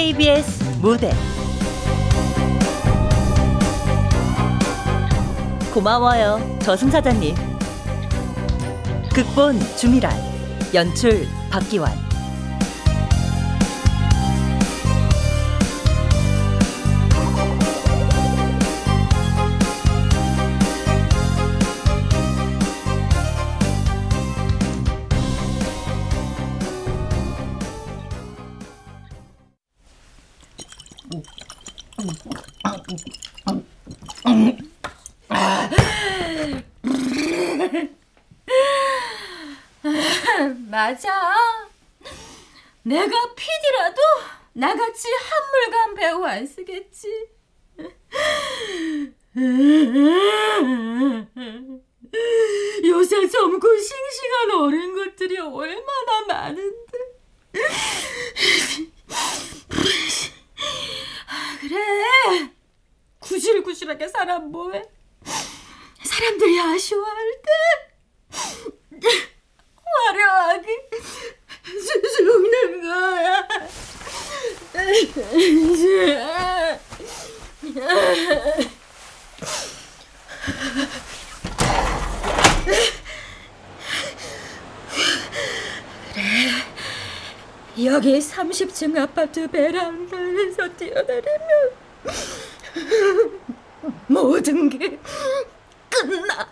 KBS 무대. 고마워요 저승사자님. 극본 주미란 연출 박기환 내가 PD라도 나같이 한물간 배우 안 쓰겠지. 요새 젊고 싱싱한 어린 것들이 얼마나 많은데. 그래. 구실구실하게 살아 뭐해. 사람들이 아쉬워할 때 화려하게 죽는 거야. 그래. 여기 30층 아파트 베란다에서 뛰어내리면 모든 게 끝나.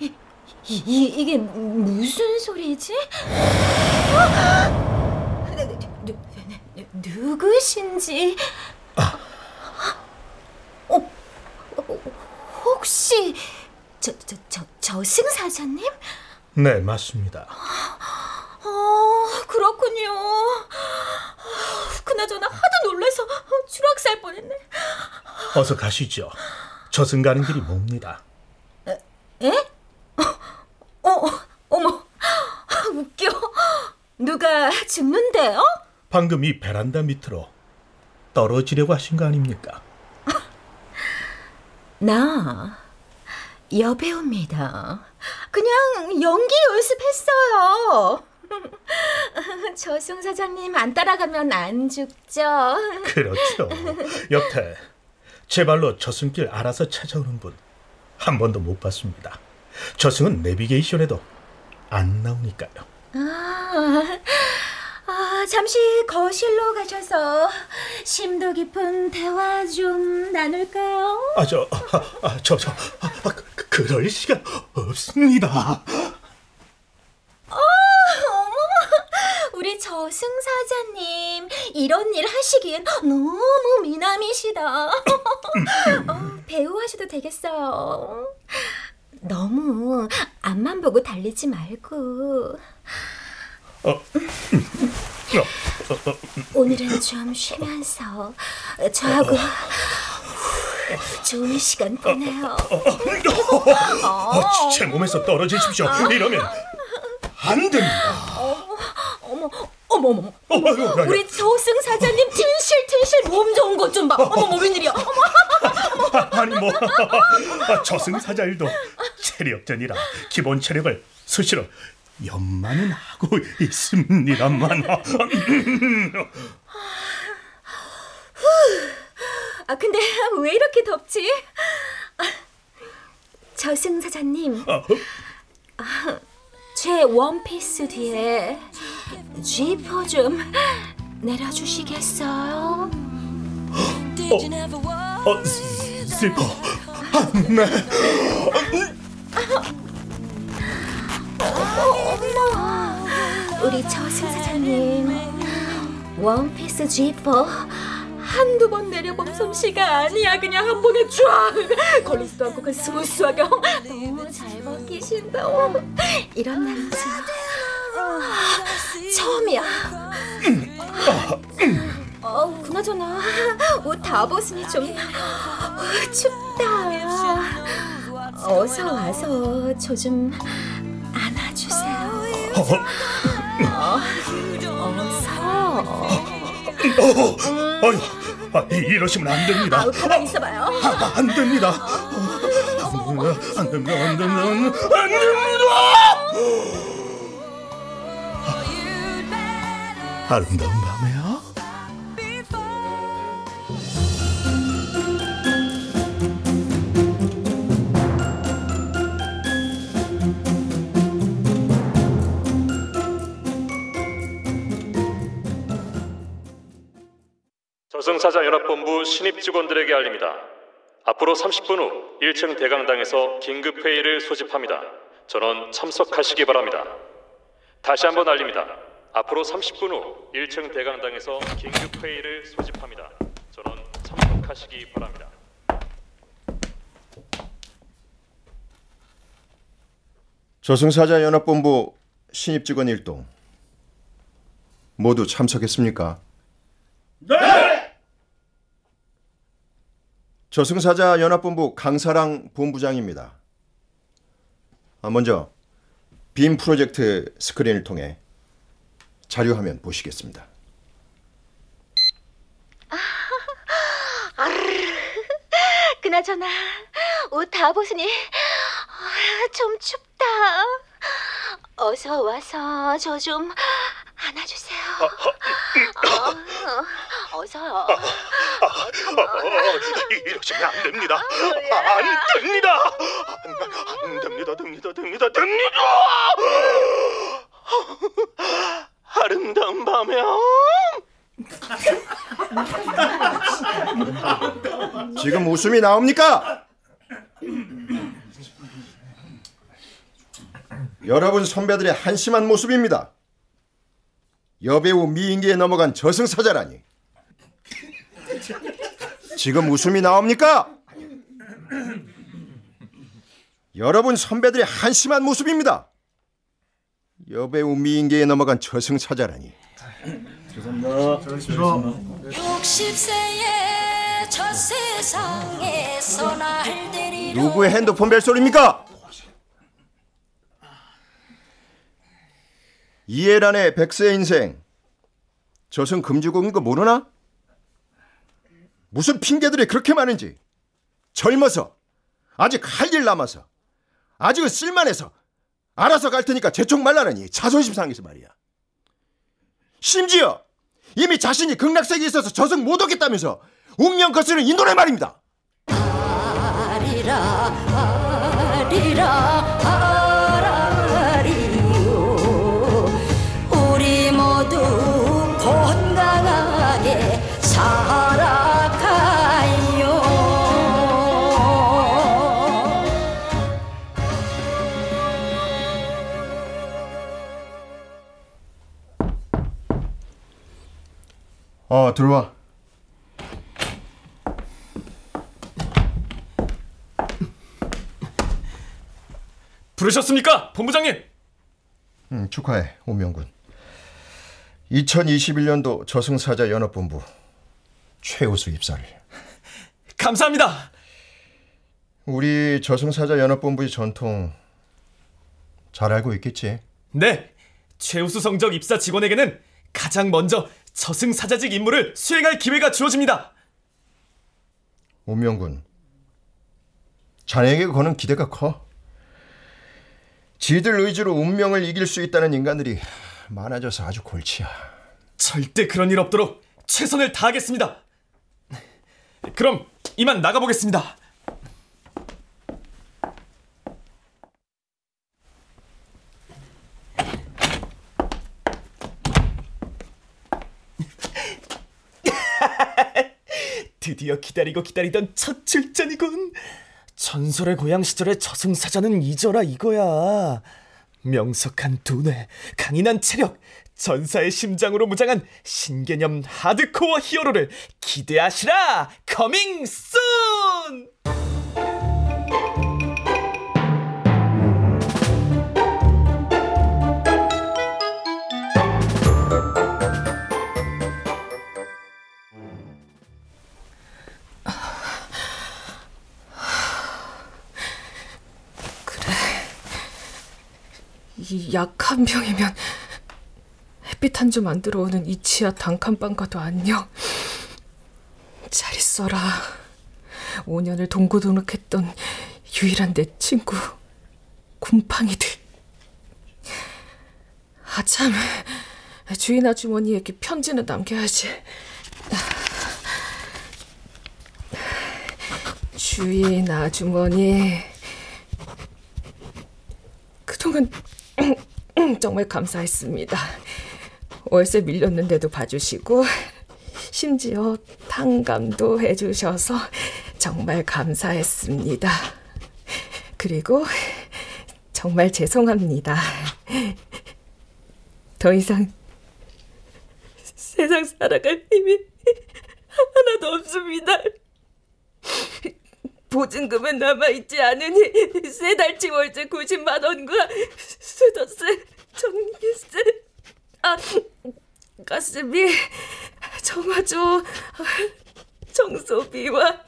이, 이, 이게 무슨 소리지? 어? 누, 누, 누, 누구신지? 어, 어, 혹시 저, 저, 저, 저승사자님? 네, 맞습니다. 어, 그렇군요. 그나저나 하도 놀라서 추락살 뻔했네. 어서 가시죠. 저승 가는 길이 멉니다. 에? 어, 어, 어머, 웃겨. 누가 죽는데요? 방금 이 베란다 밑으로 떨어지려고 하신 거 아닙니까? 나 여배우입니다. 그냥 연기 연습했어요. 저승 사장님 안 따라가면 안 죽죠. 그렇죠. 여태 제 발로 저승길 알아서 찾아오는 분 한 번도 못 봤습니다. 저승은 내비게이션에도 안 나오니까요. 아, 아, 잠시 거실로 가셔서 심도 깊은 대화 좀 나눌까요? 아, 저, 아, 아, 저, 저, 아, 아, 그, 그럴 시간 없습니다. 우리 저승 사자님 이런 일 하시기엔 너무 미남이시다. 어, 배우 하셔도 되겠어요. 너무 앞만 보고 달리지 말고 어, 어, 어, 어, 오늘은 좀 쉬면서 저하고 좋은 시간 보내요. 어, 제 몸에서 떨어지십시오. 이러면 안 됩니다. 어머, 어머, 어머. 어, 아이고, 아이고. 우리 저승사자님 튼실튼실 몸 좋은 것 좀 봐. 어머, 뭐 웬일이야? 어머, 아, 아니 뭐 아, 저승사자일도 체력전이라 기본 체력을 수시로 연마는 하고 있습니다만 아 근데 왜 이렇게 덥지? 아, 저승사자님, 아, 제 원피스 뒤에 지퍼 좀 내려주시겠어요? 어, 슬퍼. 아, 네. 어머, 우리 저승사자님 원피스 지퍼 한두 번 내려본 솜씨가 아니야 그냥 한 번에 쫙 걸리지도 않고 그 smooth하게 너무 잘 어머, 이런 남자 아, 처음이야 어, 그나저나 옷 다 벗으니 좀 춥다 어서 와서 저 좀 안아주세요 어서 어, 아유, 아, 이러시면 안 됩니다. 가만 있어봐요. 아, 안 됩니다. 안 됩니다. 안 됩니다. 안 됩니다. 안 됩니다. 아름다운 밤에야. 저승사자 연합본부 신입 직원들에게 알립니다. 앞으로 30분 후 1층 대강당에서 긴급 회의를 소집합니다. 전원 참석하시기 바랍니다. 다시 한번 알립니다. 앞으로 30분 후 1층 대강당에서 긴급 회의를 소집합니다. 전원 참석하시기 바랍니다. 저승사자 연합본부 신입 직원 일동 모두 참석했습니까? 네. 저승사자 연합본부 강사랑 본부장입니다. 아, 먼저 빔 프로젝트 스크린을 통해 자료화면 보시겠습니다. 그나저나 옷 다 벗으니 아, 좀 춥다. 어서 와서 저 좀 안아주세요. 어, 어서. 어, 이러시면 안 됩니다. 안 됩니다. 안, 안 됩니다. 됩니다. 됩니다. 됩니다. 아름다운 밤에야. 지금 웃음이 나옵니까? 여러분 선배들의 한심한 모습입니다. 여배우 미인계에 넘어간 저승사자라니. 지금 웃음이 나옵니까? 여러분 선배들의 한심한 모습입니다. 여배우 미인계에 넘어간 저승사자라니. 60세의 저 세상에서 날 데리러 누구의 핸드폰 벨소리입니까? 이해란의 백세 인생 저승 금지곡인 거 모르나? 무슨 핑계들이 그렇게 많은지. 젊어서 아직 할 일 남아서 아직은 쓸만해서 알아서 갈 테니까 재촉 말라느니 자존심 상해서 말이야. 심지어 이미 자신이 극락세계에 있어서 저승 못 오겠다면서 운명 거스는 이 노래 말입니다. 아리라 아리라 아라리요 어 들어와 부르셨습니까, 본부장님? 음, 축하해 오명군 2021년도 저승사자 연합본부 최우수 입사를 감사합니다. 우리 저승사자 연합본부의 전통 잘 알고 있겠지 네, 최우수 성적 입사 직원에게는 가장 먼저 저승사자직 임무를 수행할 기회가 주어집니다. 오명군 자네에게 거는 기대가 커 지들 의지로 운명을 이길 수 있다는 인간들이 많아져서 아주 골치야 절대 그런 일 없도록 최선을 다하겠습니다. 그럼 이만 나가보겠습니다. 드디어 기다리고 기다리던 첫 출전이군. 전설의 고향 시절의 저승사자는 잊어라 이거야. 명석한 두뇌, 강인한 체력, 전사의 심장으로 무장한 신개념 하드코어 히어로를 기대하시라! Coming soon! 이 약 한 병이면 햇빛 한 점 안 들어오는 이 치아 단칸방과도 안녕. 잘 있어라. 5년을 동고동락했던 유일한 내 친구 곰팡이들. 아참 주인 아주머니에게 편지는 남겨야지. 주인 아주머니, 그동안 정말 감사했습니다. 월세 밀렸는데도 봐주시고, 심지어 탕감도 해주셔서 정말 감사했습니다. 그리고 정말 죄송합니다. 더 이상 세상 살아갈 힘이 하나도 없습니다. 보증금은 남아있지 않으니 세 달치 월세 90만 원과 수도세, 전기세, 아 가스비, 정화조, 청소비와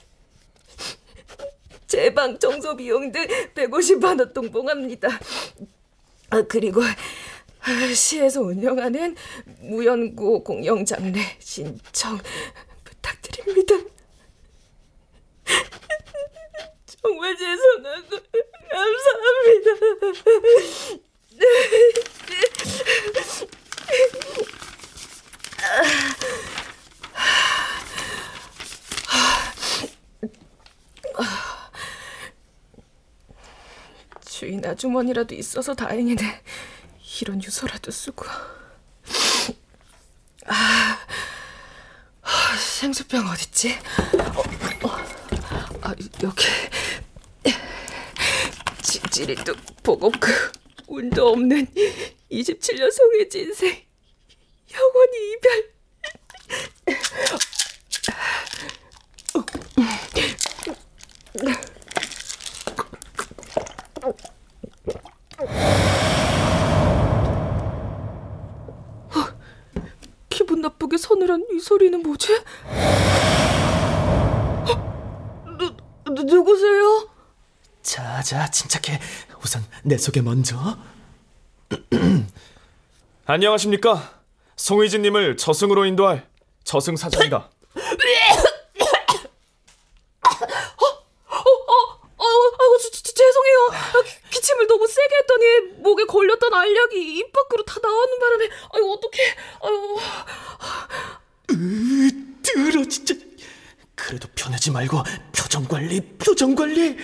제 방 청소 비용 등 150만 원 동봉합니다. 아, 그리고 시에서 운영하는 무연고 공영 장례 신청 부탁드립니다. 정말 죄송하고 감사합니다. 주인 아주머니라도 있어서 다행이네. 이런 유서라도 쓰고. 아, 아, 생수병 어딨지? 어, 어, 아, 여기. 지질이도 보고그 운도 없는 27년 송의 진생. 영원히 이별. 기분 나쁘게 서늘한 이 소리는 뭐지? 어? 누, 누, 누구세요? 자 자 침착해. 우선 내 소개 먼저. 안녕하십니까? 송의진님을 저승으로 인도할 저승 사자입니다. 어, 아이고, 저, 저, 죄송해요. 아, 기- 기침을 너무 세게 했더니 목에 걸렸던 알약이 입 밖으로 다 나오는 바람에, 아이고, 어떡해. 아이고. 들어 진짜. 그래도 변하지 말고 표정 관리 표정 관리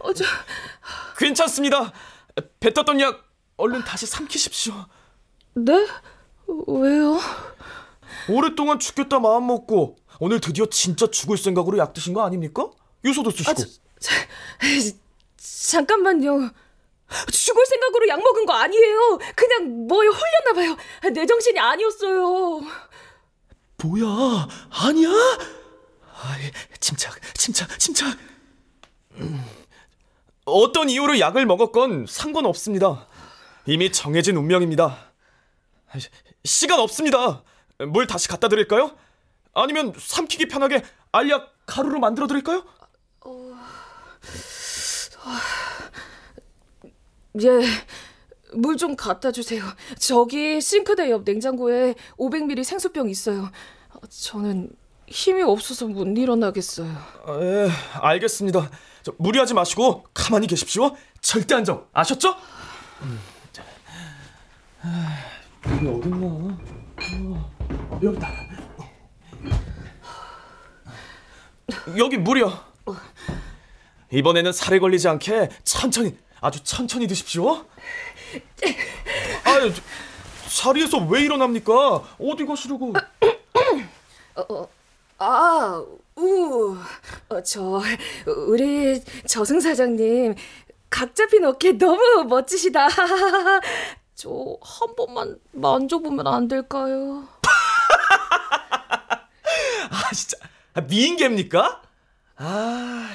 어, 저, 괜찮습니다 뱉었던 약 얼른 다시 삼키십시오 네? 왜요? 오랫동안 죽겠다 마음 먹고 오늘 드디어 진짜 죽을 생각으로 약 드신 거 아닙니까? 유서도 쓰시고 아, 저, 저, 에이, 잠깐만요. 죽을 생각으로 약 먹은 거 아니에요. 그냥 뭐에 홀렸나 봐요. 내 정신이 아니었어요. 뭐야 아니야? 아이, 침착 침착 침착 음, 어떤 이유로 약을 먹었건 상관없습니다 이미 정해진 운명입니다 시간 없습니다 물 다시 갖다 드릴까요? 아니면 삼키기 편하게 알약 가루로 만들어 드릴까요? 예. 물 좀 갖다 주세요. 저기 싱크대 옆 냉장고에 500ml 생수병 있어요. 어, 저는 힘이 없어서 못 일어나겠어요. 아, 예, 알겠습니다 저, 무리하지 마시고 가만히 계십시오 절대 안정 아셨죠? 음, 여기 어딨나? 어, 여기다 여기 물이요 이번에는 살에 걸리지 않게 천천히 아주 천천히 드십시오 아유 저, 자리에서 왜 일어납니까? 어디 가시려고 아, 우. 어, 저 우리 저승 사장님 각 잡힌 어깨 너무 멋지시다. 저 한 번만 만져보면 안 될까요? 아 진짜 아, 미인계입니까? 아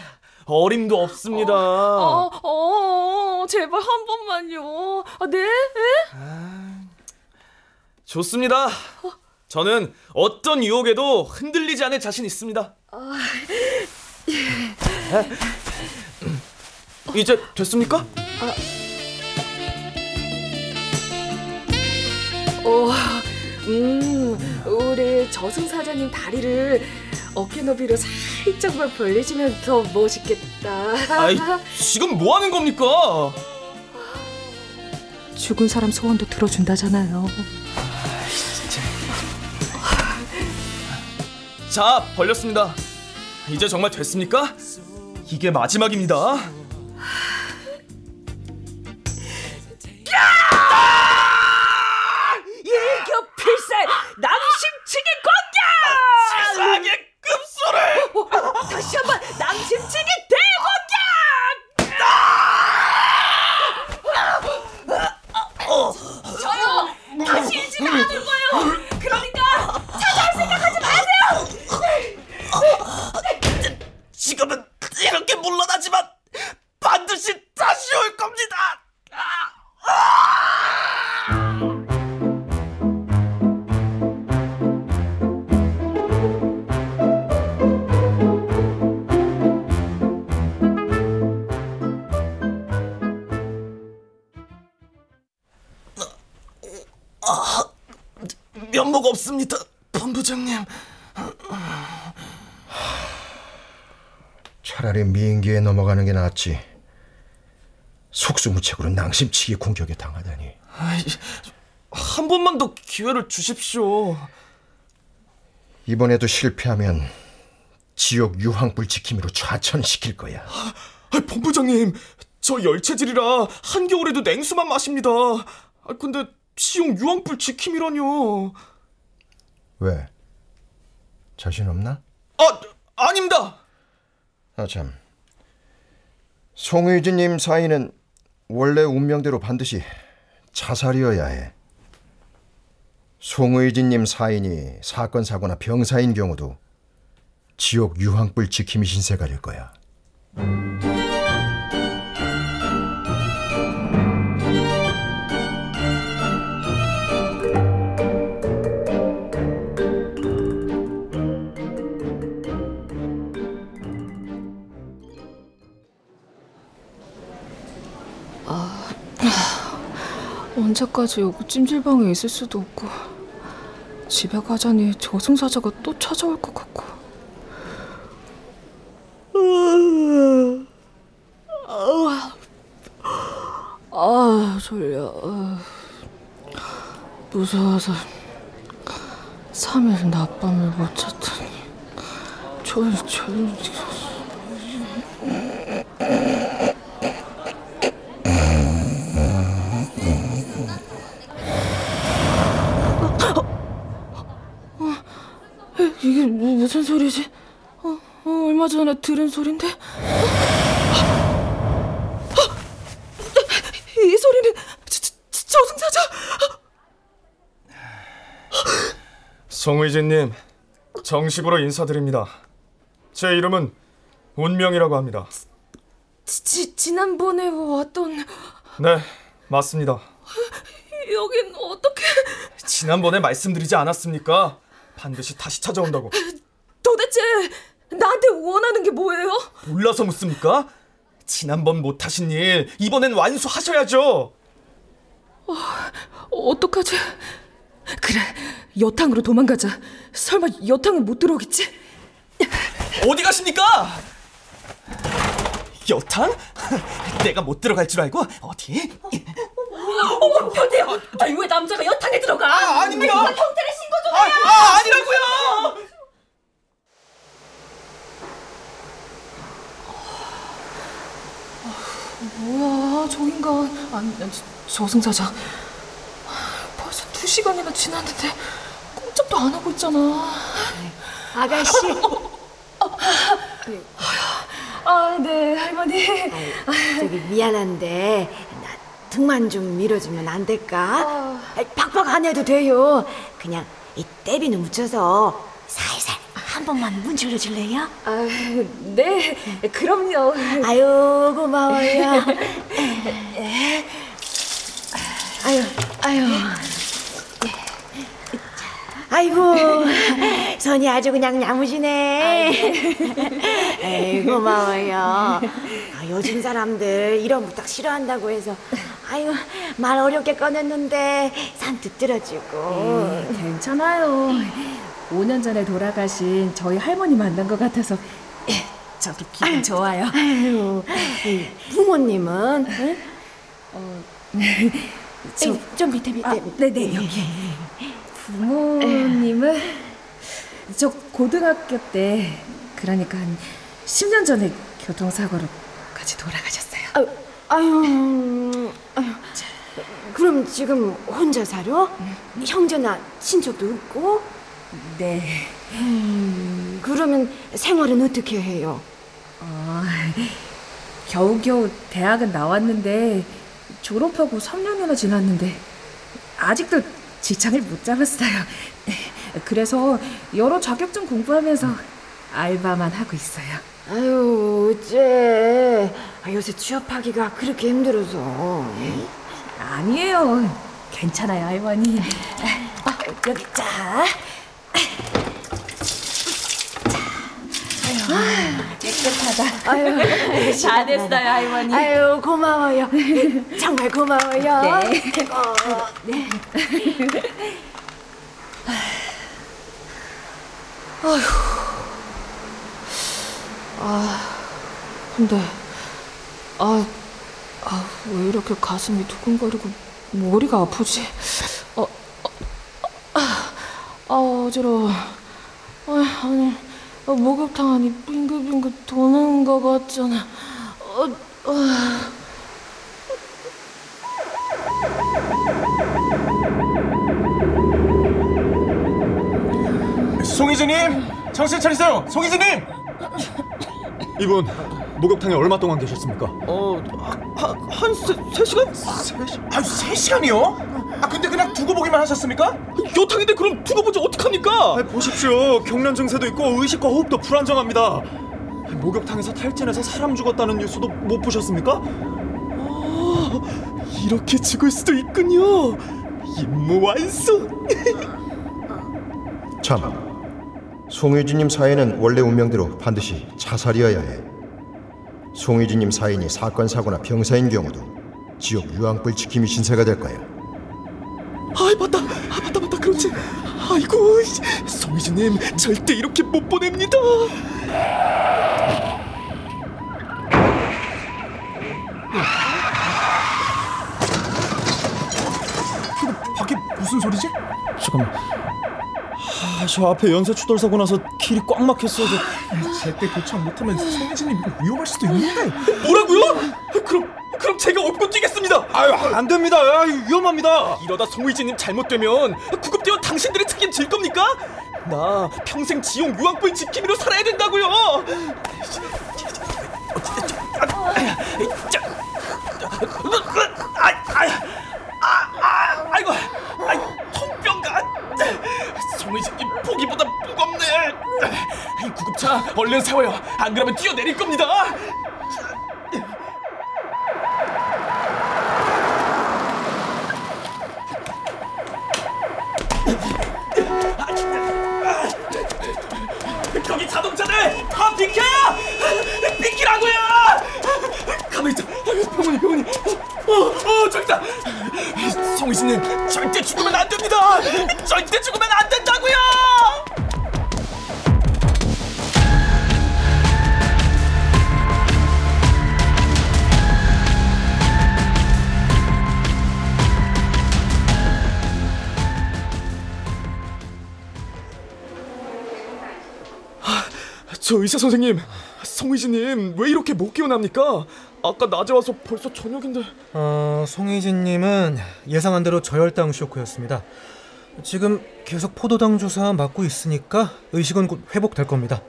어림도 없습니다. 어, 어, 제발 한 번만요. 아, 네? 좋습니다. 저는 어떤 유혹에도 흔들리지 않을 자신 있습니다. 이제 됐습니까? 어, 음, 우리 저승 사장님 다리를 어깨 너비로 살짝만 벌리시면 더 멋있겠다. 아이 지금 뭐 하는 겁니까? 죽은 사람 소원도 들어준다잖아요. 자, 벌렸습니다. 이제 정말 됐습니까? 이게 마지막입니다. 속수무책으로 낭심치기 공격에 당하다니. 아이, 한 번만 더 기회를 주십시오. 이번에도 실패하면 지옥 유황불 지킴이로 좌천시킬 거야. 아, 본부장님, 저 열체질이라 한겨울에도 냉수만 마십니다. 아, 근데 시용 유황불 지킴이라뇨. 왜? 자신 없나? 아, 아닙니다. 아 참. 송의진님 사인은 원래 운명대로 반드시 자살이어야 해. 송의진님 사인이 사건 사고나 병사인 경우도 지옥 유황불 지킴이 신세가 될 거야. 언제까지 여기 찜질방에 있을 수도 없고 집에 가자니 저승사자가 또 찾아올 것 같고 아 졸려 무서워서 3일 낮밤을 못 잤더니 졸 졸. 이게 뭐- 무슨 소리지? 어, 어, 얼마 전에 들은 소린데? 어, 이 소리는 저, 저, 저승사자! 송의진님, 정식으로 인사드립니다. 제 이름은 운명이라고 합니다. 지, 지난번에 왔던 네, 맞습니다. 여긴 어떻게 지난번에 말씀드리지 않았습니까? 반드시 다시 찾아온다고. 도대체 나한테 원하는 게 뭐예요? 몰라서 묻습니까? 지난번 못하신 일 이번엔 완수하셔야죠. 어떡하지? 그래 여탕으로 도망가자 설마 여탕은 못 들어오겠지? 어디 가십니까? 여탕? 내가 못 들어갈 줄 알고 어디? 어머 변태야. 아니 왜 남자가 여탕에 들어가? 아, 아닙니다. 이거 경찰에 신고 좀 아, 해. 아 아니라고요. 뭐야 저 인간 아니 아니, 저- 저승사자 벌써 두 시간이나 지났는데 꼼짝도 안 하고 있잖아 아가씨 아 네 할머니 저기 미안한데 나 등만 좀 밀어주면 안 될까? 아이, 팍팍 안 해도 돼요. 그냥 이 떼비는 묻혀서 살살 한 번만 문질러 줄래요? 네 그럼요 아유 고마워요. 아유 아유. 아이고 손이 아주 그냥 야무지네. 에이 고마워요. 아, 요즘 사람들 이런 부탁 싫어한다고 해서 아유 말 어렵게 꺼냈는데 산뜻 들어주고. 괜찮아요. 5년 전에 돌아가신 저희 할머니 만난 것 같아서 예, 저도 기분 좋아요. 아유 이 부모님은 응? 저, 에이, 좀 밑에 밑에. 아, 네네 여기. 부모님은 저 고등학교 때 그러니까 한 10년 전에 교통사고로 같이 돌아가셨어요. 아유, 아유, 아유. 그럼 지금 혼자 살아? 형제나 친척도 없고? 네. 음, 그러면 생활은 어떻게 해요? 어, 겨우겨우 대학은 나왔는데 졸업하고 3년이나 지났는데 아직도 직장을 못 잡았어요. 그래서 여러 자격증 공부하면서 알바만 하고 있어요. 아유, 어째 아, 요새 취업하기가 그렇게 힘들어서. 아니에요. 괜찮아요, 할머니. 아, 여기 자. 깨끗하다. 아유, 다 됐어요, 할머니. 아유, 고마워요. 정말 고마워요. 네. 어, 네. 아, 근데 아, 아, 왜 이렇게 가슴이 두근거리고 머리가 아프지? 어, 어, 아, 아, 어지러워. 아, 아니, 아, 목욕탕 안이 빙글빙글 도는 것 같잖아. 어, 아. 송이즈님 정신 차리세요. 송이즈님. 이분 목욕탕에 얼마 동안 계셨습니까? 어한세 시간? 세 시? 아세 시간이요? 아 근데 그냥 두고 보기만 하셨습니까? 여탕인데 그럼 두고 보지 어떡합니까? 아, 보십시오. 경련 증세도 있고 의식과 호흡도 불안정합니다. 목욕탕에서 탈진해서 사람 죽었다는 뉴스도 못 보셨습니까? 아, 이렇게 죽을 수도 있군요. 임무 완수. 참, 송유진님 사연은 원래 운명대로 반드시 자살이어야 해. 송유진님 사연이 사건 사고나 병사인 경우도 지옥 유황불 지킴이 신세가 될 거야. 아 맞다, 아 맞다 맞다 그렇지. 아이고 씨, 송이진님 절대 이렇게 못 보냅니다. 이거 밖에 무슨 소리지? 잠깐만. 아, 저 앞에 연쇄 추돌 사고 나서 길이 꽉 막혔어요. 저. 제때 교착 못하면 송혜진님 이거 위험할 수도 있는데. 뭐라고요? 제가 업고 뛰겠습니다. 아유, 안 됩니다. 아, 이거 위험합니다. 이러다 송의진님 잘못되면 구급대원 당신들이 책임질 겁니까? 나 평생 지용 유황불 지킴이로 살아야 된다고요. 아이고, 아이 통병가. 송의진님 보기보다 무겁네. 이 구급차 얼른 세워요. 안 그러면 뛰어내릴 겁니다. 거기 자동차들 다 비켜! 비키라고요! 가만히 있자. 병원이 병원이. 어, 어, 저기다. 송이신님 절대 죽으면 안 됩니다. 절대 죽으면 안 된다고요. 저 의사 선생님, 송이진님 왜 이렇게 못 깨어납니까? 아까 낮에 와서 벌써 저녁인데. 어, 송희진님은 예상한 대로 저혈당 쇼크였습니다. 지금 계속 포도당 주사 맞고 있으니까 의식은 곧 회복될 겁니다.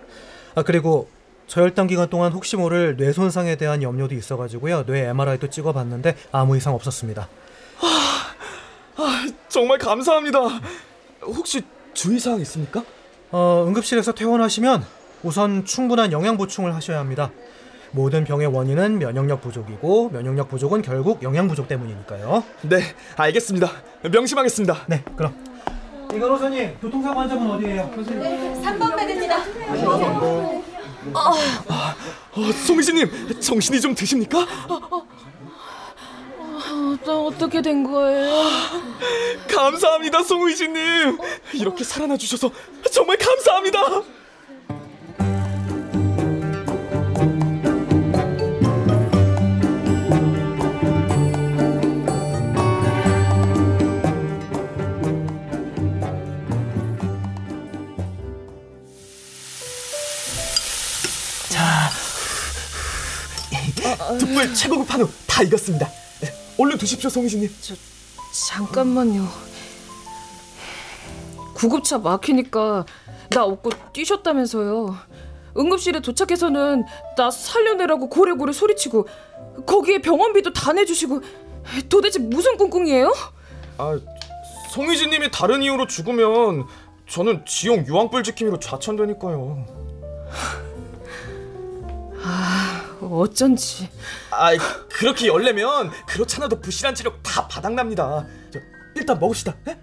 아 그리고 저혈당 기간 동안 혹시 모를 뇌 손상에 대한 염려도 있어가지고요. 뇌 MRI도 찍어봤는데 아무 이상 없었습니다. 아, 정말 감사합니다. 혹시 주의사항 있습니까? 어, 응급실에서 퇴원하시면 우선 충분한 영양 보충을 하셔야 합니다. 모든 병의 원인은 면역력 부족이고 면역력 부족은 결국 영양 부족 때문이니까요. 네, 알겠습니다. 명심하겠습니다. 네, 그럼 이건 호선님 교통사고 환자분 어디예요? 3번 베드입니다. 어, 송이진님 정신이 좀 드십니까? 어, 어떻게 된 거예요? 감사합니다, 송의진님. 이렇게 살아나 주셔서 정말 감사합니다. 득불 최고급 한우 다 익었습니다. 네, 얼른 드십시오, 송이진님. 잠깐만요. 구급차 막히니까 나 업고 뛰셨다면서요. 응급실에 도착해서는 나 살려내라고 고래고래 소리치고 거기에 병원비도 다 내주시고 도대체 무슨 꿍꿍이에요? 아, 송이진님이 다른 이유로 죽으면 저는 지용 유황불 지킴이로 좌천되니까요. 아, 어쩐지. 아, 그렇게 열내면 그렇잖아도 부실한 치력 다 바닥납니다. 저, 일단 먹읍시다. 예?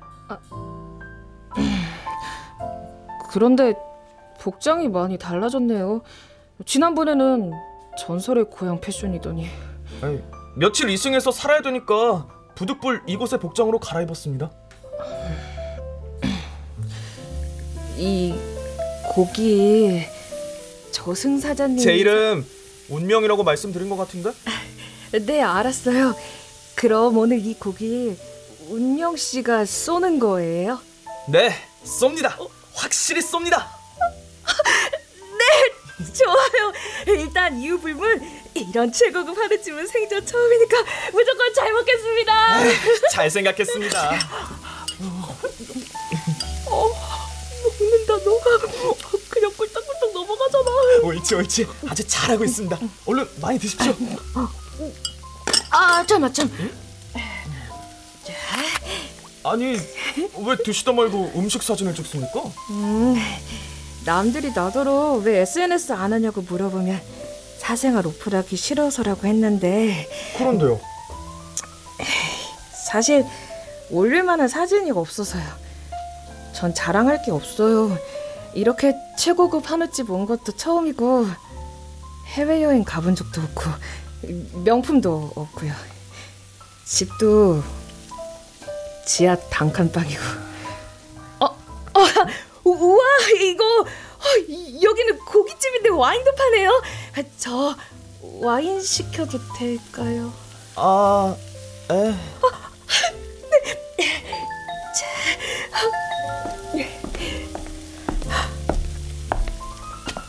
그런데 복장이 많이 달라졌네요. 지난번에는 전설의 고향 패션이더니 아니, 며칠 이승에서 살아야 되니까 부득불 이곳의 복장으로 갈아입었습니다. 이 고기 저승사자님 제 이름 운명이라고 말씀드린 것 같은데? 네 알았어요. 그럼 오늘 이 고기 운명 씨가 쏘는 거예요? 네, 쏩니다. 확실히 쏩니다. 네, 좋아요. 일단 이유 불문 이런 최고급 한우집은 생전 처음이니까 무조건 잘 먹겠습니다. 잘 생각했습니다. 어, 먹는다 너가 그냥 꿀떡꿀떡 넘어가잖아. 옳지 옳지 아주 잘하고 있습니다. 얼른 많이 드십시오. 아 잠깐 참. 아니 왜 드시다 말고 음식 사진을 찍습니까? 음, 남들이 나더러 왜 SNS 안 하냐고 물어보면 사생활 오픈하기 싫어서라고 했는데 그런데요. 사실 올릴 만한 사진이 없어서요. 전 자랑할 게 없어요. 이렇게 최고급 한우집 온 것도 처음이고 해외여행 가본 적도 없고 명품도 없고요. 집도 지하 단칸방이고. 어, 어, 우와 이거 어, 이- 여기는 고깃집인데 와인도 파네요. 아, 저 와인 시켜도 될까요? 아, 에.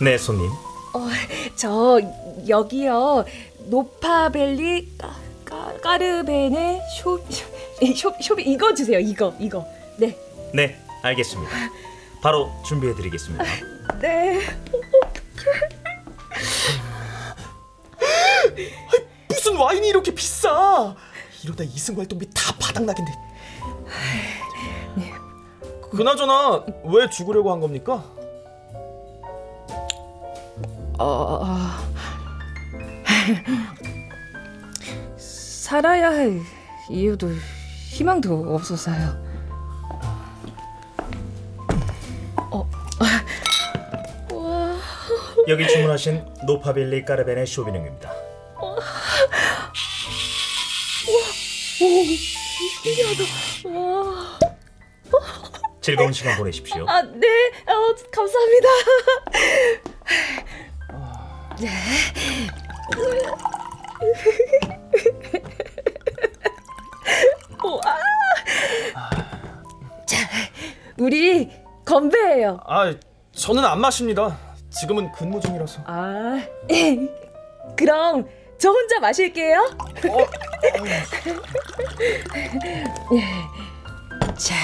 네, 손님. 어, 저 여기요 노파벨리 까, 까, 까르베네 쇼, 쇼, 쇼 이거 주세요 이거 이거 네 네, 알겠습니다. 바로 준비해 드리겠습니다. 네. 무슨 와인이 이렇게 비싸? 이러다 이승 활동비 다 바닥나겠네. 그나저나 왜 죽으려고 한 겁니까? 어, 살아야 할 이유도 희망도 없어서요. 어, 와, 여기 주문하신 노파빌리 까르베네 쇼비뇽입니다. 오, 신기하다. 와. 즐거운 시간 보내십시오. 아, 네. 어, 감사합니다. 네. 와. 자, 우리 건배해요. 아, 저는 안 마십니다. 지금은 근무 중이라서. 아, 그럼 저 혼자 마실게요. 자.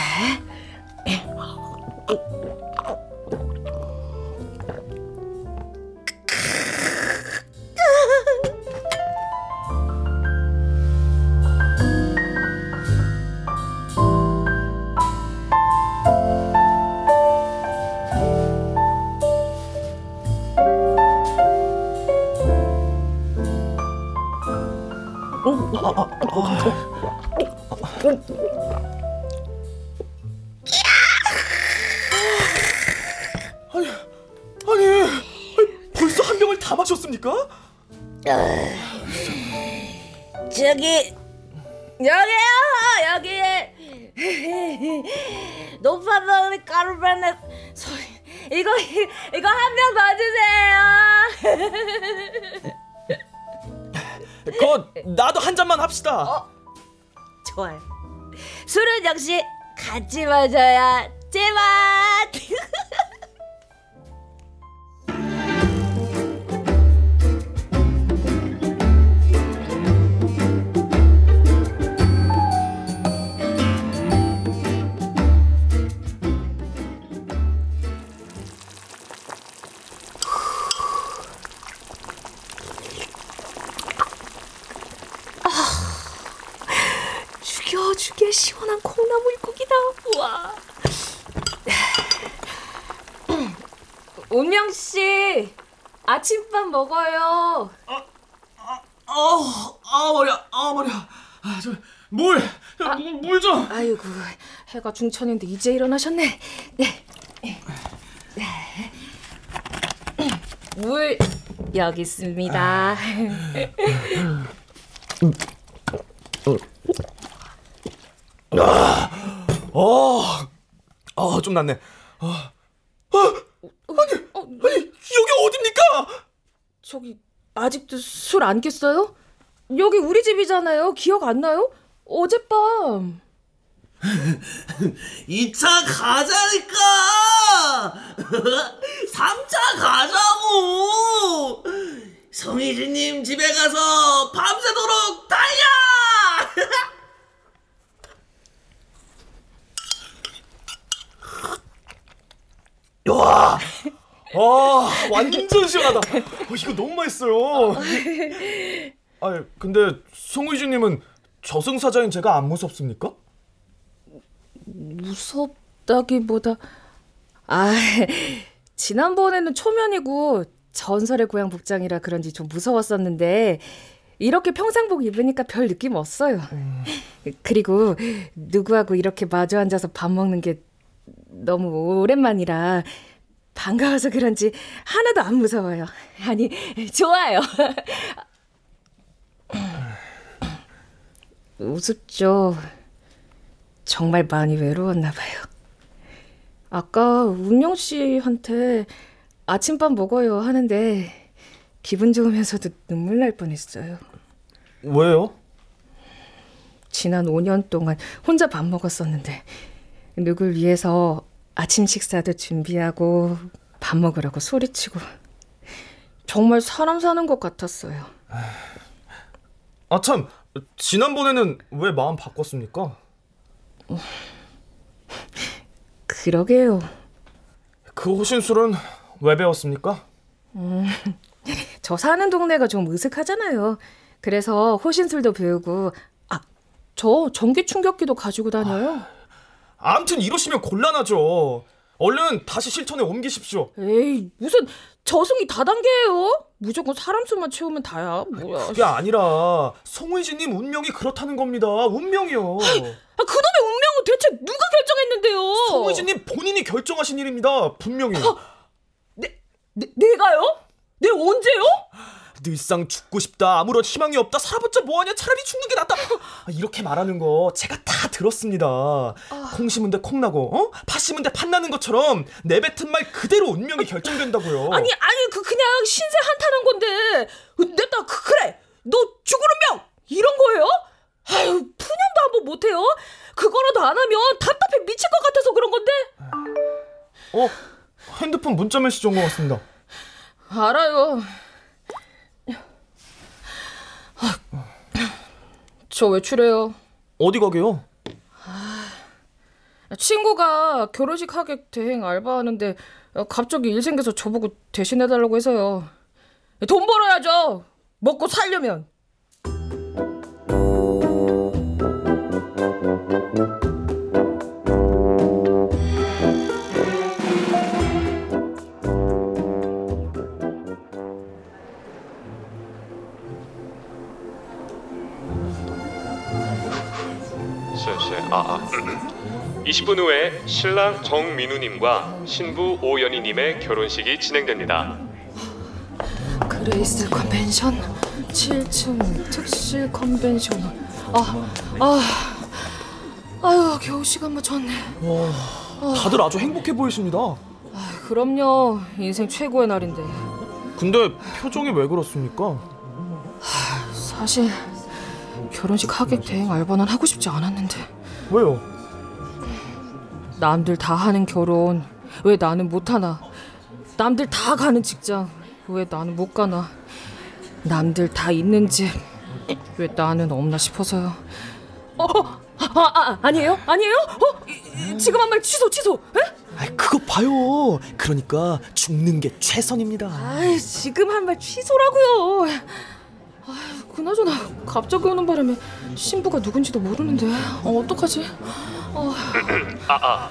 해가 중천인데 이제 일어나셨네. 네. 물 여기 있습니다. 어, 어, 좀 낫네. 어, 어, 아니, 아니, 여기 어딥니까? 저기 아직도 술 안 깼어요? 여기 우리 집이잖아요. 기억 안 나요? 어젯밤. 2차 가자니까! 3차 가자고! 성희진님 집에 가서 밤새도록 달려! 와, 아, 완전 시원하다. 어, 이거 너무 맛있어요. 아, 근데 송의주님은 저승사자인 제가 안 무섭습니까? 무섭다기보다 아 지난번에는 초면이고 전설의 고향 복장이라 그런지 좀 무서웠었는데 이렇게 평상복 입으니까 별 느낌 없어요. 그리고 누구하고 이렇게 마주 앉아서 밥 먹는 게 너무 오랜만이라 반가워서 그런지 하나도 안 무서워요. 아니 좋아요. 우습죠. 정말 많이 외로웠나 봐요. 아까 운영 씨한테 아침밥 먹어요 하는데 기분 좋으면서도 눈물 날 뻔했어요. 왜요? 지난 5년 동안 혼자 밥 먹었었는데 누굴 위해서 아침 식사도 준비하고 밥 먹으라고 소리치고 정말 사람 사는 것 같았어요. 아, 참, 지난번에는 왜 마음 바꿨습니까? 그러게요. 그 호신술은 왜 배웠습니까? 음, 저 사는 동네가 좀 으슥하잖아요. 그래서 호신술도 배우고 아, 저 전기 충격기도 가지고 다녀요. 아무튼 이러시면 곤란하죠. 얼른 다시 실천에 옮기십시오. 에이, 무슨 저승이 다단계예요? 무조건 사람 수만 채우면 다야. 뭐야. 그게 아니라 송의진님 운명이 그렇다는 겁니다. 운명이요. 아, 그놈의 운명은 대체 누가 결정했는데요? 송의진님 본인이 결정하신 일입니다. 분명히. 내, 내가요? 내 언제요? 늘상 죽고 싶다. 아무런 희망이 없다. 살아봤자 뭐하냐. 차라리 죽는 게 낫다. 아, 이렇게 말하는 거 제가 다 들었습니다. 콩 심은 데 콩 나고, 어? 팥 심은 데 팥 나는 것처럼 내뱉은 말 그대로 운명이 결정된다고요. 아니, 아니, 그 그냥 신세 한탄한 건데. 내가 그, 그래. 너 죽으는 명 이런 거예요? 아유, 푸념도 한번 못해요. 그거라도 안 하면 답답해 미칠 것 같아서 그런 건데. 어, 핸드폰 문자 메시지 온 것 같습니다. 알아요. 저 외출해요. 어디 가게요? 친구가 결혼식 하객 대행 알바하는데 갑자기 일 생겨서 저보고 대신해달라고 해서요. 돈 벌어야죠. 먹고 살려면. 20분 후에 신랑 정민우님과 신부 오연희님의 결혼식이 진행됩니다. 그레이스 컨벤션 7층 특실 컨벤션 아, 아, 아유 겨우 시간 맞췄네. 와, 다들 아주 행복해 보이십니다. 아, 그럼요 인생 최고의 날인데. 근데 표정이 왜 그렇습니까? 사실 결혼식 하객 대행 알바는 하고 싶지 않았는데 왜요? 남들 다 하는 결혼 왜 나는 못 하나? 남들 다 가는 직장 왜 나는 못 가나? 남들 다 있는 집 왜 나는 없나 싶어서요. 어, 어, 아, 아, 아니에요? 아니에요? 어, 이, 지금 한 말 취소 취소. 에? 아, 그거 봐요. 그러니까 죽는 게 최선입니다. 아이, 지금 한 말 취소라고요. 아, 그나저나 갑자기 오는 바람에 신부가 누군지도 모르는데 어, 어떡하지? 아, 아.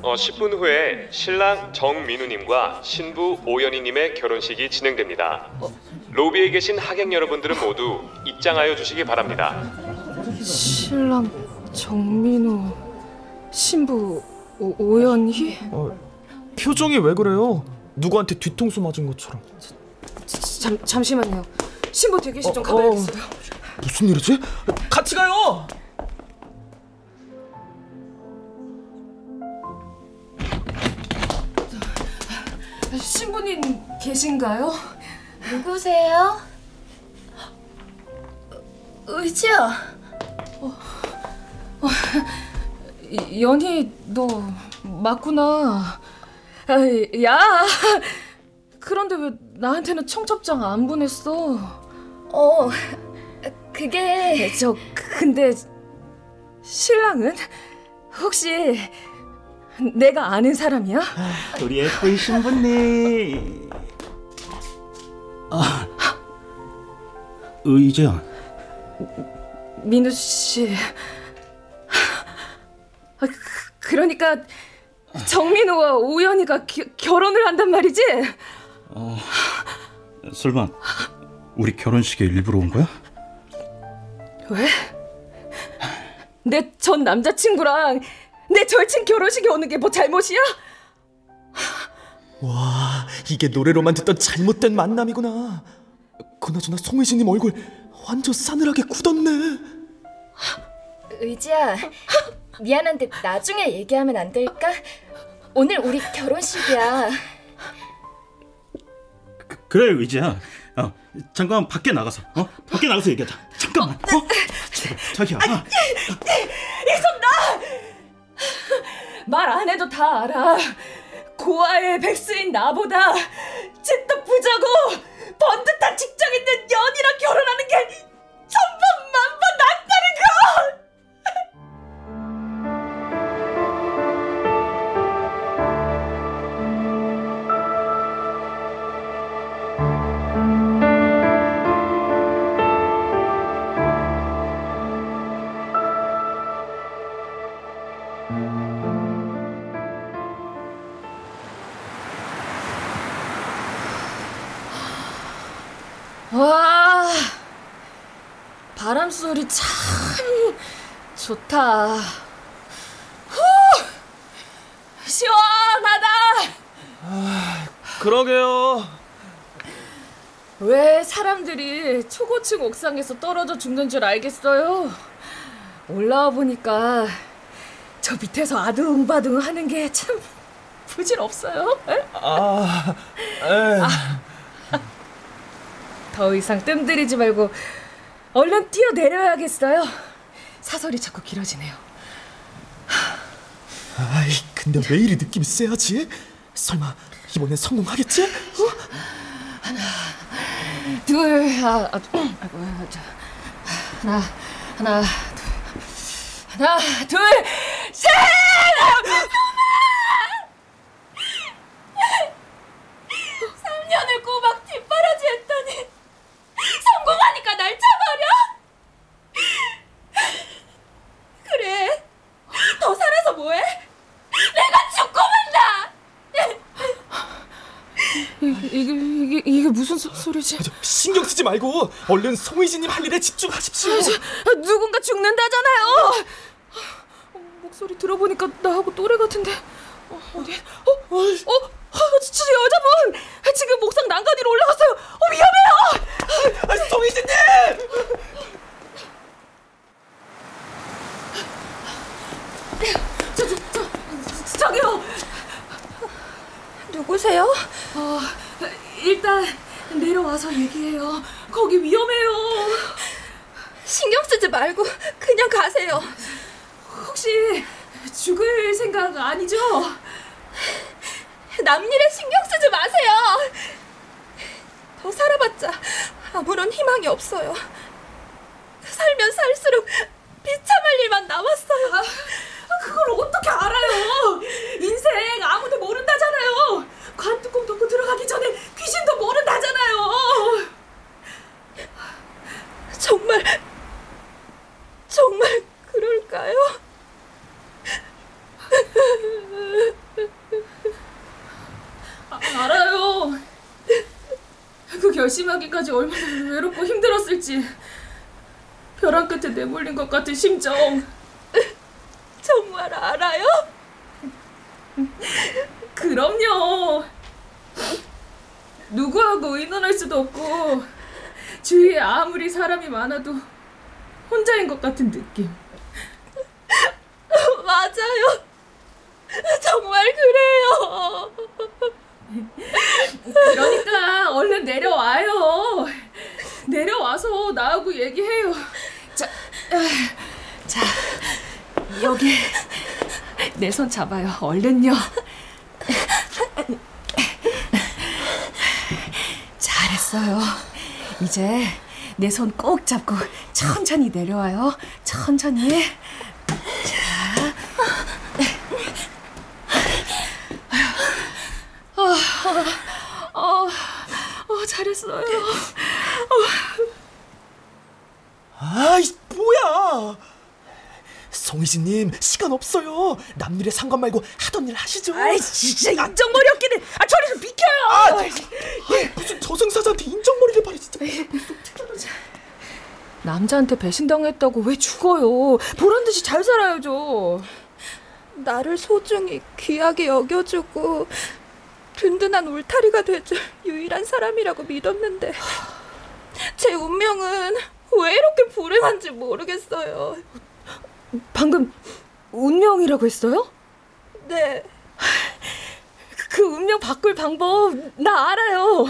어, 10분 후에 신랑 정민우님과 신부 오연희님의 결혼식이 진행됩니다. 로비에 계신 하객 여러분들은 모두 입장하여 주시기 바랍니다. 신랑 정민우, 신부 오, 오연희? 어, 표정이 왜 그래요? 누구한테 뒤통수 맞은 것처럼. 잠 잠시만요. 신부 대기실 좀 어, 가봐야겠어요. 무슨 일이지? 같이 가요. 신부님 계신가요? 누구세요? 의지야. 이- 연희 너 맞구나. 아, 야. 그런데 왜 나한테는 청첩장 안 보냈어? 어, 그게 저 근데 신랑은 혹시 내가 아는 사람이야? 우리 예쁜 신부님. 아, 의자. 민우 씨. 아, 그, 그러니까 정민우와 오연이가 기- 결혼을 한단 말이지? 어, 설마 우리 결혼식에 일부러 온 거야? 왜? 내 전 남자친구랑 내 절친 결혼식에 오는 게 뭐 잘못이야? 와, 이게 노래로만 듣던 잘못된 만남이구나. 그나저나 송혜진님 얼굴 완전 싸늘하게 굳었네. 의지야. 미안한데 나중에 얘기하면 안 될까? 오늘 우리 결혼식이야. 그래 의지야. 어, 잠깐 밖에 나가서. 어? 밖에 나가서 얘기하자. 잠깐만. 어? 자기야. 아, 이손 나! 말 안 해도 다 알아. 고아의 백수인 나보다 짙도 부자고 번듯한 직장 있는 연이랑 결혼하는 게 천번 만번 낫다는 거! 바람 소리 참 좋다. 후, 시원하다. 그러게요. 왜 사람들이 초고층 옥상에서 떨어져 죽는 줄 알겠어요? 올라와 보니까 저 밑에서 아둥바둥 하는 게 참 부질없어요. 에? 아, 에. 더 이상 뜸들이지 말고 얼른 뛰어내려야겠어요. 사설이 자꾸 길어지네요. 아이, 근데 왜 이리 느낌이 세하지? 설마 이번엔 성공하겠지? 어? 둘, 아, 아, 둘, 아이고, 아, 저, 하나, 하나, 둘, 하나, 둘, 셋! 3년을 꼬박 뒷바라지 했더니 성공하니까 날 차버려? 그래. 더 살아서 뭐해? 내가 죽고 만다. 이게, 이게, 이게, 무슨 소, 소리지? 신경 쓰지 말고 얼른 송혜진님 할 일에 집중하십시오. 아, 누군가 죽는다잖아요. 어, 목소리 들어보니까 나하고 또래 같은데 어, 어디? 어, 어, 어, 어, 저, 저 여자분 지금 목상 난간 위로 올라갔어요. 어, 위험해요. 아, 송혜진님! 저, 저, 저, 저기요. 누구세요? 어, 일단 내려와서 얘기해요. 거기 위험해요. 신경 쓰지 말고 그냥 가세요. 혹시 죽을 생각 아니죠? 남 일에 신경 쓰지 마세요. 더 살아봤자 아무런 희망이 없어요. 살면 살수록 비참할 일만 남았어요. 아, 그걸 어떻게 알아요? 인생 아무도 모른다잖아요. 관뚜껑 덮고 들어가기 전에 귀신도 모른다잖아요. 정말 정말 그럴까요? 아, 알아요. 그 결심하기까지 얼마나 외롭고 힘들었을지. 벼랑 끝에 내몰린 것 같은 심정. 정말 알아요? 그럼요. 누구하고 의논할 수도 없고 주위에 아무리 사람이 많아도 혼자인 것 같은 느낌. 맞아요. 정말 그래요. 그러니까 얼른 내려와요. 내려와서 나하고 얘기해요. 자, 아, 자 여기 내 손 잡아요. 얼른요. 잘했어요. 이제 내 손 꼭 잡고 천천히 내려와요. 천천히. 자. 아, 어, 어, 잘했어요. 아이 뭐야? 송희진님 시간 없어요. 남일에 상관 말고 하던 일 하시죠. 아이 진짜 인정머리 없기는. 아 저리 좀 비켜요. 아, 무슨 저승사자한테 인정머리를 바래 진짜. 남자한테 배신당했다고 왜 죽어요? 보란 듯이 잘 살아야죠. 나를 소중히 귀하게 여겨주고 든든한 울타리가 돼줄 유일한 사람이라고 믿었는데 제 운명은 왜 이렇게 불행한지 모르겠어요. 방금 운명이라고 했어요? 네. 그 운명 바꿀 방법 나 알아요.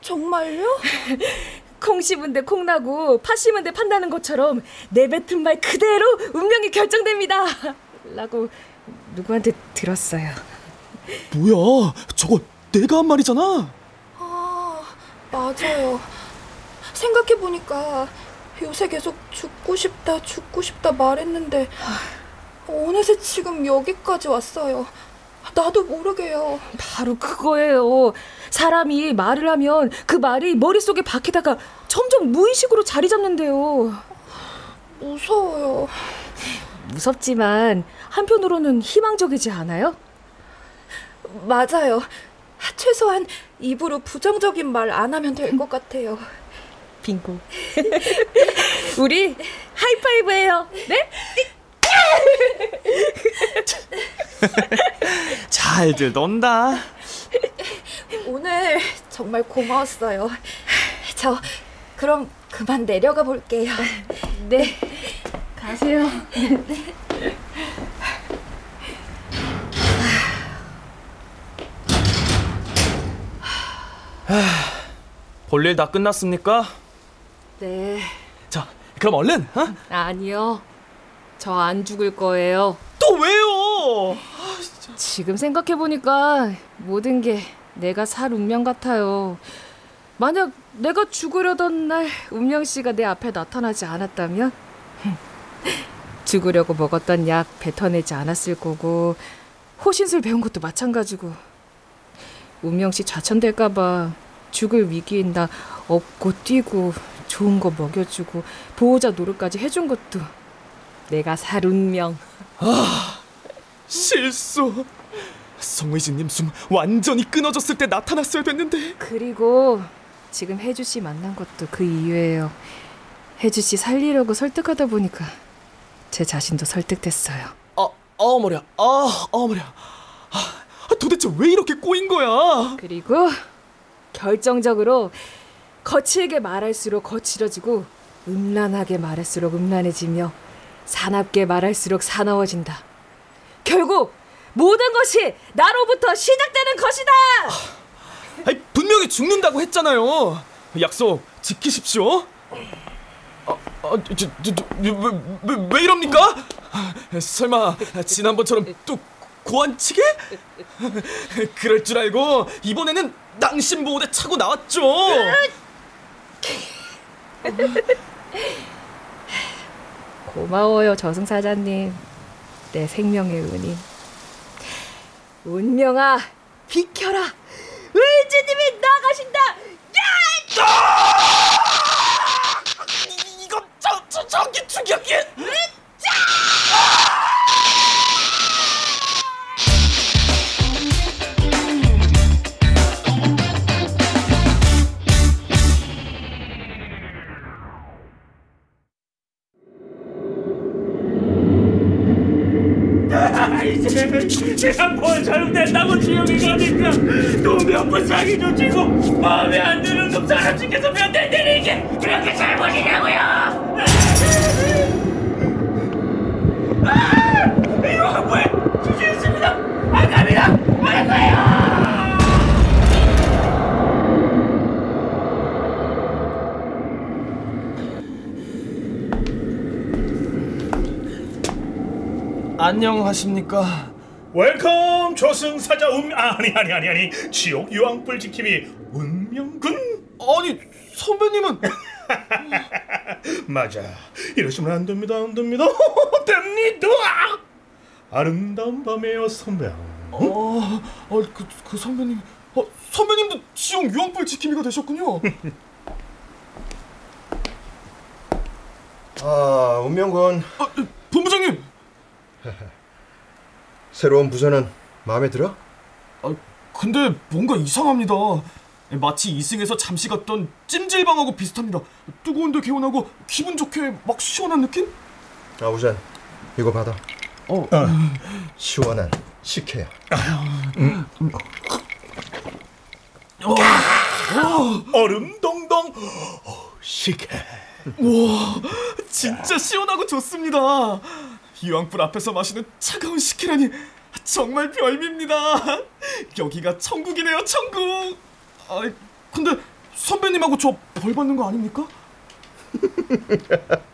정말요? 콩 씹은 데 콩 나고 팥 심은데 판다는 것처럼 내뱉은 말 그대로 운명이 결정됩니다. 라고 누구한테 들었어요. 뭐야? 저거 내가 한 말이잖아. 아, 맞아요. 생각해 보니까 요새 계속 죽고 싶다, 죽고 싶다 말했는데 어느새 지금 여기까지 왔어요. 나도 모르게요. 바로 그거예요. 사람이 말을 하면 그 말이 머릿속에 박히다가 점점 무의식으로 자리 잡는데요. 무서워요. 무섭지만 한편으로는 희망적이지 않아요? 맞아요. 최소한 입으로 부정적인 말 안 하면 될 것 같아요. 빙고. 우리 하이파이브예요. 네? 잘들 논다. 오늘 정말 고마웠어요. 저 그럼 그만 내려가 볼게요. 네. 가세요. 볼일 다 끝났습니까? 네. 자, 그럼 얼른. 어? 아니요. 저 안 죽을 거예요. 또 왜요? 지금 생각해 보니까 모든 게 내가 살 운명 같아요. 만약 내가 죽으려던 날 운명 씨가 내 앞에 나타나지 않았다면 죽으려고 먹었던 약 뱉어내지 않았을 거고 호신술 배운 것도 마찬가지고 운명 씨 좌천될까봐 죽을 위기인 나 업고 뛰고 좋은 거 먹여주고 보호자 노릇까지 해준 것도 내가 살 운명. 아, 실수. 송혜진님 숨 완전히 끊어졌을 때 나타났어야 됐는데. 그리고 지금 혜주 씨 만난 것도 그 이유예요. 혜주 씨 살리려고 설득하다 보니까 제 자신도 설득됐어요. 아, 아 머리야. 아, 아 머리야. 아, 도대체 왜 이렇게 꼬인 거야? 그리고 결정적으로 거칠게 말할수록 거칠어지고 음란하게 말할수록 음란해지며 사납게 말할수록 사나워진다. 결국 모든 것이 나로부터 시작되는 것이다. 아니, 분명히 죽는다고 했잖아요. 약속 지키십시오. 아, 아, 저, 저, 저, 왜, 왜, 왜 이럽니까? 설마 지난번처럼 또 고안치게? 그럴 줄 알고 이번에는 낭심 보호대 차고 나왔죠. 고마워요 저승사자님. 내 생명의 은인. 운명아 비켜라. 의지님이 나가신다. 이거 저, 저, 저기 추격이. 저승사자 운 아니 아니 아니 아니. 지옥 유황불 지킴이 운명군? 아니 선배님은? 맞아. 이러시면 안 됩니다 안 됩니다. 됩니다! 아름다운 밤에요 선배. 어, 어, 그, 그 선배님, 어, 선배님도 지옥 유황불 지킴이가 되셨군요. 아, 운명군. 본부장님. 새로운 부서는 마음에 들어? 아, 근데 뭔가 이상합니다. 마치 이승에서 잠시 갔던 찜질방하고 비슷합니다. 뜨거운데 개운하고 기분 좋게 막 시원한 느낌? 아, 우선 이거 받아. 어, 시원한 식혜야. 얼음 동동 식혜 와, 진짜 시원하고 좋습니다. 유황불 앞에서 마시는 차가운 식혜라니 정말 별미입니다. 여기가 천국이네요, 천국. 아, 근데 선배님하고 저 벌 받는 거 아닙니까?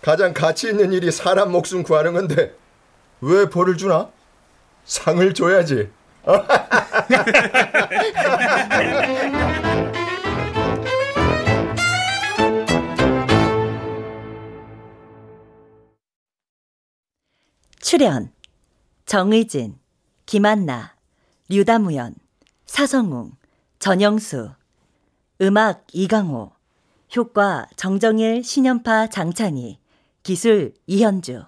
가장 가치 있는 일이 사람 목숨 구하는 건데 왜 벌을 주나? 상을 줘야지. 출연 정의진, 김한나, 류다무연, 사성웅, 전영수 음악 이강호 효과 정정일, 신연파 장찬희 기술 이현주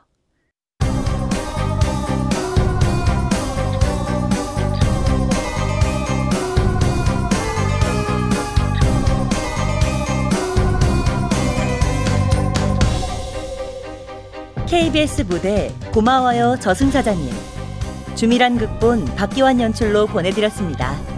KBS 무대 고마워요 저승사자님 주미란 극본 박기환 연출로 보내드렸습니다.